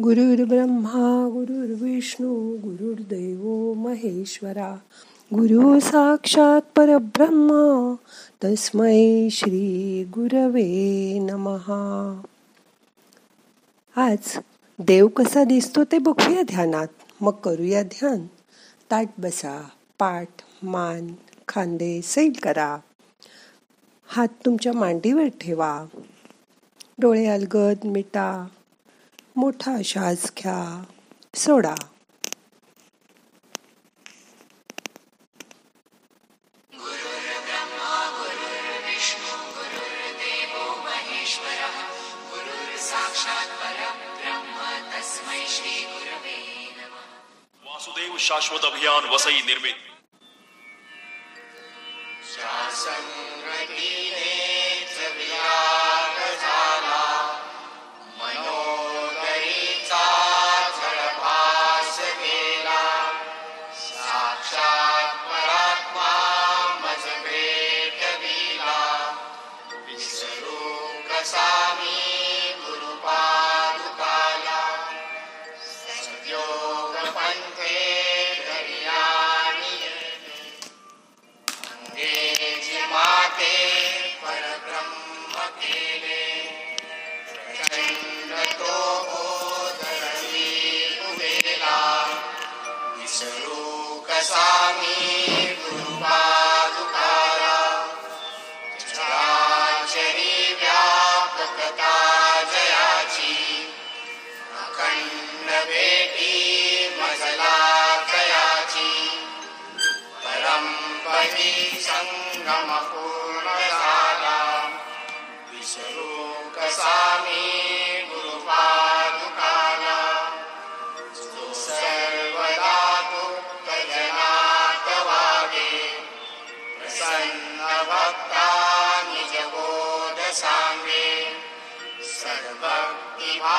गुरुर्ब्रह्मा गुरुर्विष्णू गुरुर्दैव महेश्वरा. गुरु साक्षात परब्रह्म तस्मै श्री गुरवे नमहा आज देव कसा दिसतो ते बघूया ध्यानात. मग करूया ध्यान. ताट बसा पाठ मान खांदे सैल करा. हात तुमच्या मांडीवर ठेवा. डोळे अलगद मिटा. मोठा श्वास घ्या. सोडा. वासुदेव शाश्वत अभियान वसई निर्मित. पूर्णया विशोकसामि गुरुपादुकायासर्वया दुप्तजनातवादे प्रसन्नभक्ता निजबोदसाङ्गे सर्वभक्तिभा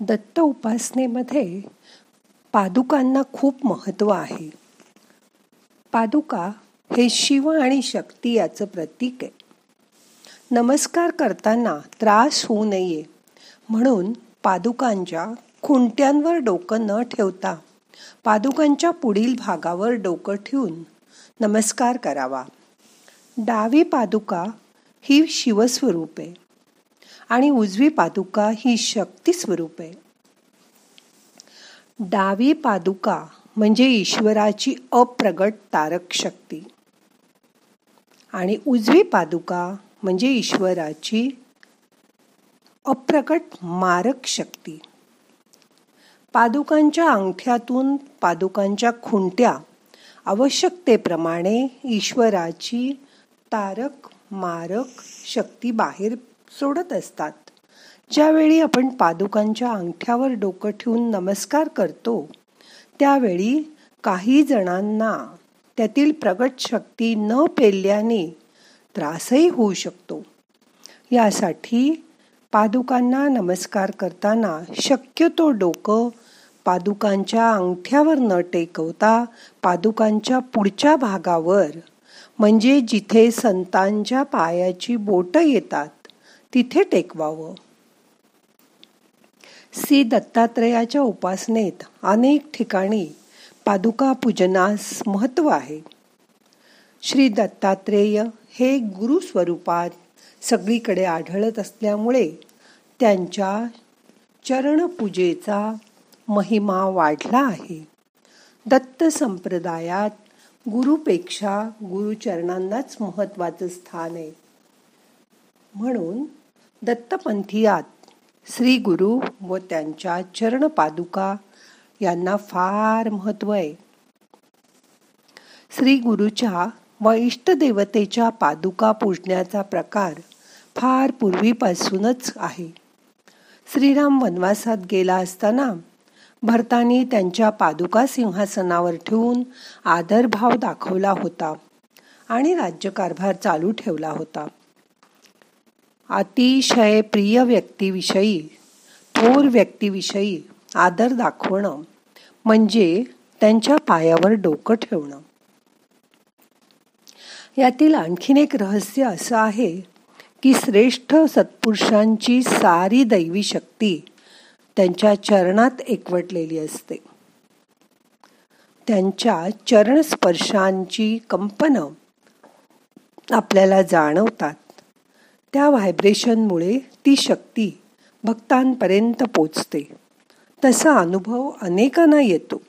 दत्त उपासनेमध्ये पादुकांना खूप महत्त्व आहे. पादुका हे शिव आणि शक्ती याचं प्रतीक आहे. नमस्कार करताना त्रास होऊ नये म्हणून पादुकांच्या खुंट्यांवर डोकं न ठेवता पादुकांच्या पुढील भागावर डोकं ठेवून नमस्कार करावा. डावी पादुका ही शिवस्वरूप आहे. आणि उजवी पादुका ही शक्ती स्वरूप आहे. डावी पादुका म्हणजे ईश्वराची अप्रगट तारक शक्ती. आणि उजवी पादुका म्हणजे ईश्वराची अप्रकट मारक शक्ती. पादुकांच्या अंगठ्यातून पादुकांच्या खुंट्या आवश्यकतेप्रमाणे ईश्वराची तारक मारक शक्ती बाहेर सोडत असतात. ज्यावेळी आपण पादुकांच्या अंगठ्यावर डोकं ठेवून नमस्कार करतो त्यावेळी काही जणांना त्यातील प्रगट शक्ती न पेलल्याने त्रासही होऊ शकतो. यासाठी पादुकांना नमस्कार करताना शक्यतो डोकं पादुकांच्या अंगठ्यावर न टेकवता पादुकांच्या पुढच्या भागावर म्हणजे जिथे संतांच्या पायाची बोट येतात तिथे टेकवावं. श्री दत्तात्रयाच्या उपासनेत अनेक ठिकाणी पादुका पूजनास महत्त्व आहे. श्री दत्तात्रेय हे गुरु स्वरूपात सगळीकडे आढळत असल्यामुळे त्यांच्या चरणपूजेचा महिमा वाढला आहे. दत्त संप्रदायात गुरुपेक्षा गुरुचरणांनाच महत्त्वाचं स्थान आहे. म्हणून दत्तपंथीयात श्री गुरु व त्यांच्या चरण पादुका यांना फार महत्त्व आहे. श्री गुरुच्या व इष्टदेवतेच्या पादुका पूजण्याचा प्रकार फार पूर्वीपासूनच आहे. श्रीराम वनवासात गेला असताना भरतानी त्यांच्या पादुका सिंहासनावर ठेवून आदरभाव दाखवला होता आणि राज्यकारभार चालू ठेवला होता. अतिशय प्रिय व्यक्तीविषयी थोर व्यक्तीविषयी आदर दाखवणं म्हणजे त्यांच्या पायावर डोकं ठेवणं. यातील आणखीन एक रहस्य असं आहे की श्रेष्ठ सत्पुरुषांची सारी दैवी शक्ती त्यांच्या चरणात एकवटलेली असते. त्यांच्या चरण स्पर्शांची आपल्याला जाणवतात. त्या व्हायब्रेशनमुळे ती शक्ती भक्तांपर्यंत पोचते. तसा अनुभव अनेकांना येतो.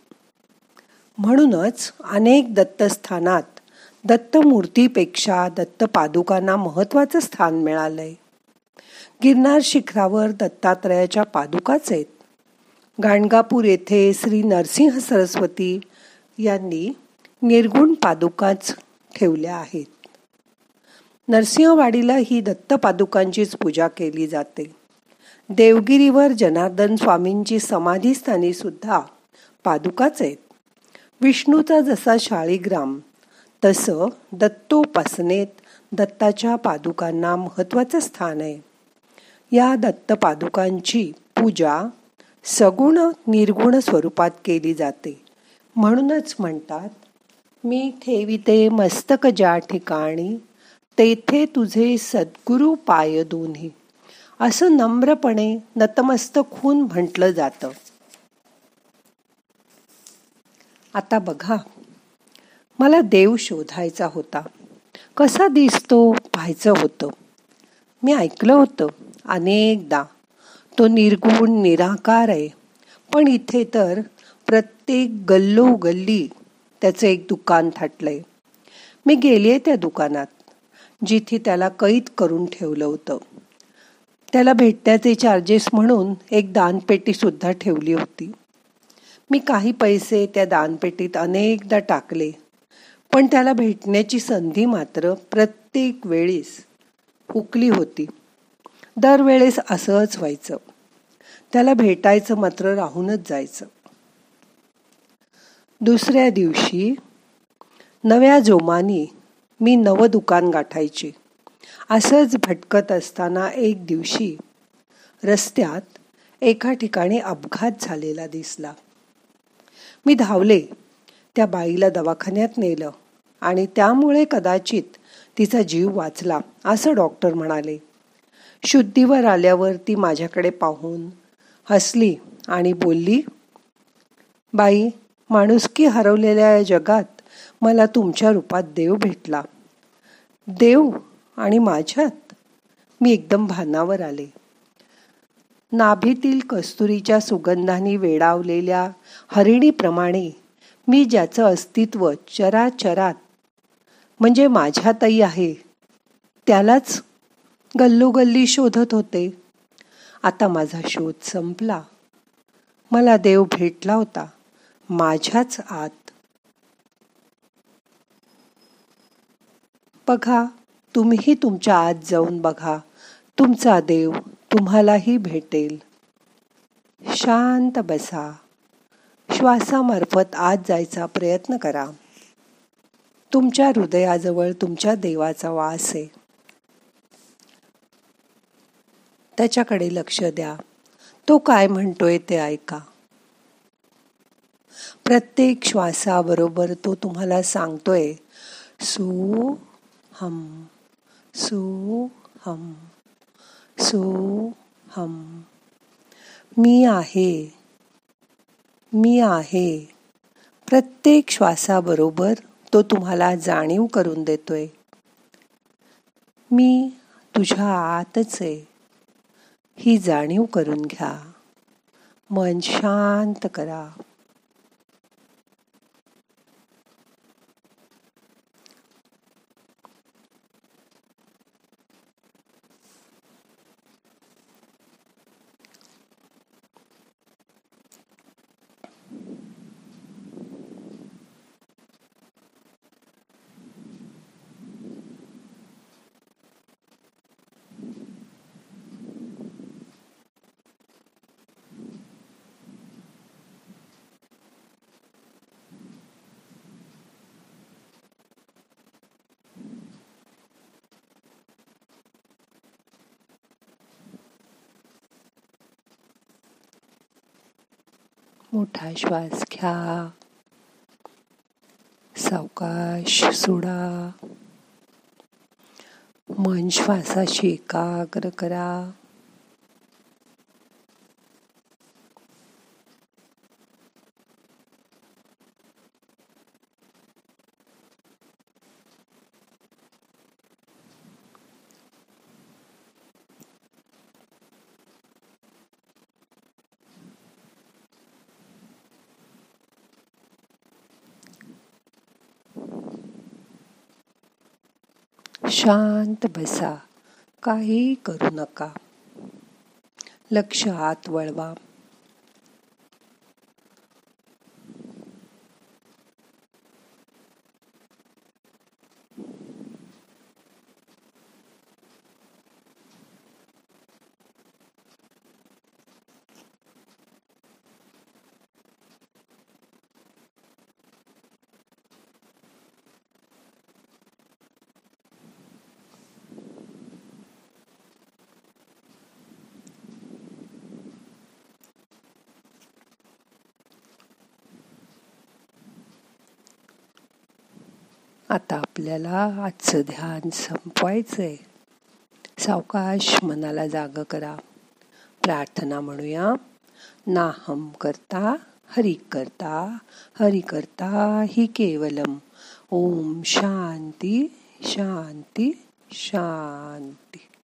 म्हणूनच अनेक दत्तस्थानात दत्तमूर्तीपेक्षा दत्त पादुकांना महत्वाचं स्थान आहे गिरनार शिखरावर दत्तात्रयाच्या पादुकाच आहेत. गाणगापूर येथे श्री नरसिंह सरस्वती यांनी निर्गुण पादुकाच ठेवल्या आहेत. नरसिंहवाडीला ही दत्त पादुकांचीच पूजा केली जाते. देवगिरीवर जनार्दन स्वामींची समाधीस्थानी सुद्धा पादुकाच आहेत. विष्णूचा जसा शाळीग्राम तसं दत्तोपासनेत दत्ताच्या पादुकांना महत्वाचं स्थान आहे. या दत्त पादुकांची पूजा सगुण निर्गुण स्वरूपात केली जाते. म्हणूनच म्हणतात मी ठेविते मस्तक ज्या ठिकाणी तेथे तुझे सद्गुरु पाय दोन्ही. असं नम्रपणे नतमस्तक होऊन म्हटलं जातं. आता बघा मला देव शोधायचा होता. कसा दिसतो पाहायचं होतं. मी ऐकलं होतं अनेकदा. तो निर्गुण निराकार आहे. पण इथे तर प्रत्येक गल्लो गल्ली त्याचं एक दुकान थाटलंय. मी गेले त्या दुकानात. जिथे त्याला कैद करून ठेवलं होतं. त्याला भेटण्याचे चार्जेस म्हणून एक दानपेटी सुद्धा ठेवली होती. मी काही पैसे त्या दानपेटीत अनेकदा टाकले पण त्याला भेटण्याची संधी मात्र प्रत्येक वेळेस हुकली होती. दरवेळेस असंच व्हायचं. त्याला भेटायचं मात्र राहूनच जायचं. दुसऱ्या दिवशी नव्या जोमानी मी नव दुकान गाठायची. असंच भटकत असताना एक दिवशी रस्त्यात एका ठिकाणी अपघात झालेला दिसला. मी धावले त्या बाईला दवाखान्यात नेलं आणि त्यामुळे कदाचित तिचा जीव वाचला असं डॉक्टर म्हणाले. शुद्धीवर आल्यावर ती माझ्याकडे पाहून हसली आणि बोलली बाई माणुसकी हरवलेल्या या जगात मला तुमच्या रूपात देव भेटला. देव आणि माझ्यात मी एकदम भानावर आले. नाभीतील कस्तुरीच्या सुगंधाने वेडावलेल्या हरिणीप्रमाणे मी ज्याचं अस्तित्व चराचरात म्हणजे माझ्यातही आहे त्यालाच गल्लोगल्ली शोधत होते. आता माझा शोध संपला. मला देव भेटला होता. माझ्याच आत बघा तुम्हीही तुमच्या आत जाऊन बघा. तुमचा देव तुम्हालाही भेटेल. शांत बसा. श्वासामार्फत आत जायचा प्रयत्न करा. तुमच्या हृदयाजवळ तुमच्या देवाचा वास आहे. त्याच्याकडे लक्ष द्या. तो काय म्हणतोय ते ऐका. प्रत्येक श्वासाबरोबर तो तुम्हाला सांगतोय सो हम सो हम सो हम मी आहे मी आहे. प्रत्येक श्वासाबरोबर तो तुम्हाला जाणीव करून देतोय. मी तुझ्या आतच आहे. ही जाणीव करून घ्या. मन शांत करा. मोठा श्वास घ्या. सावकाश सोडा. मन श्वासाशी एकाग्र करा. शांत बसा काही करू नका. लक्ष आत वळवा. आता आपल्याला आजचं ध्यान संपवायचंय. सावकाश मनाला जाग करा. प्रार्थना म्हणूया. नाहम करता हरि करता हरि करता ही केवलम. ओम शांती शांती शांती.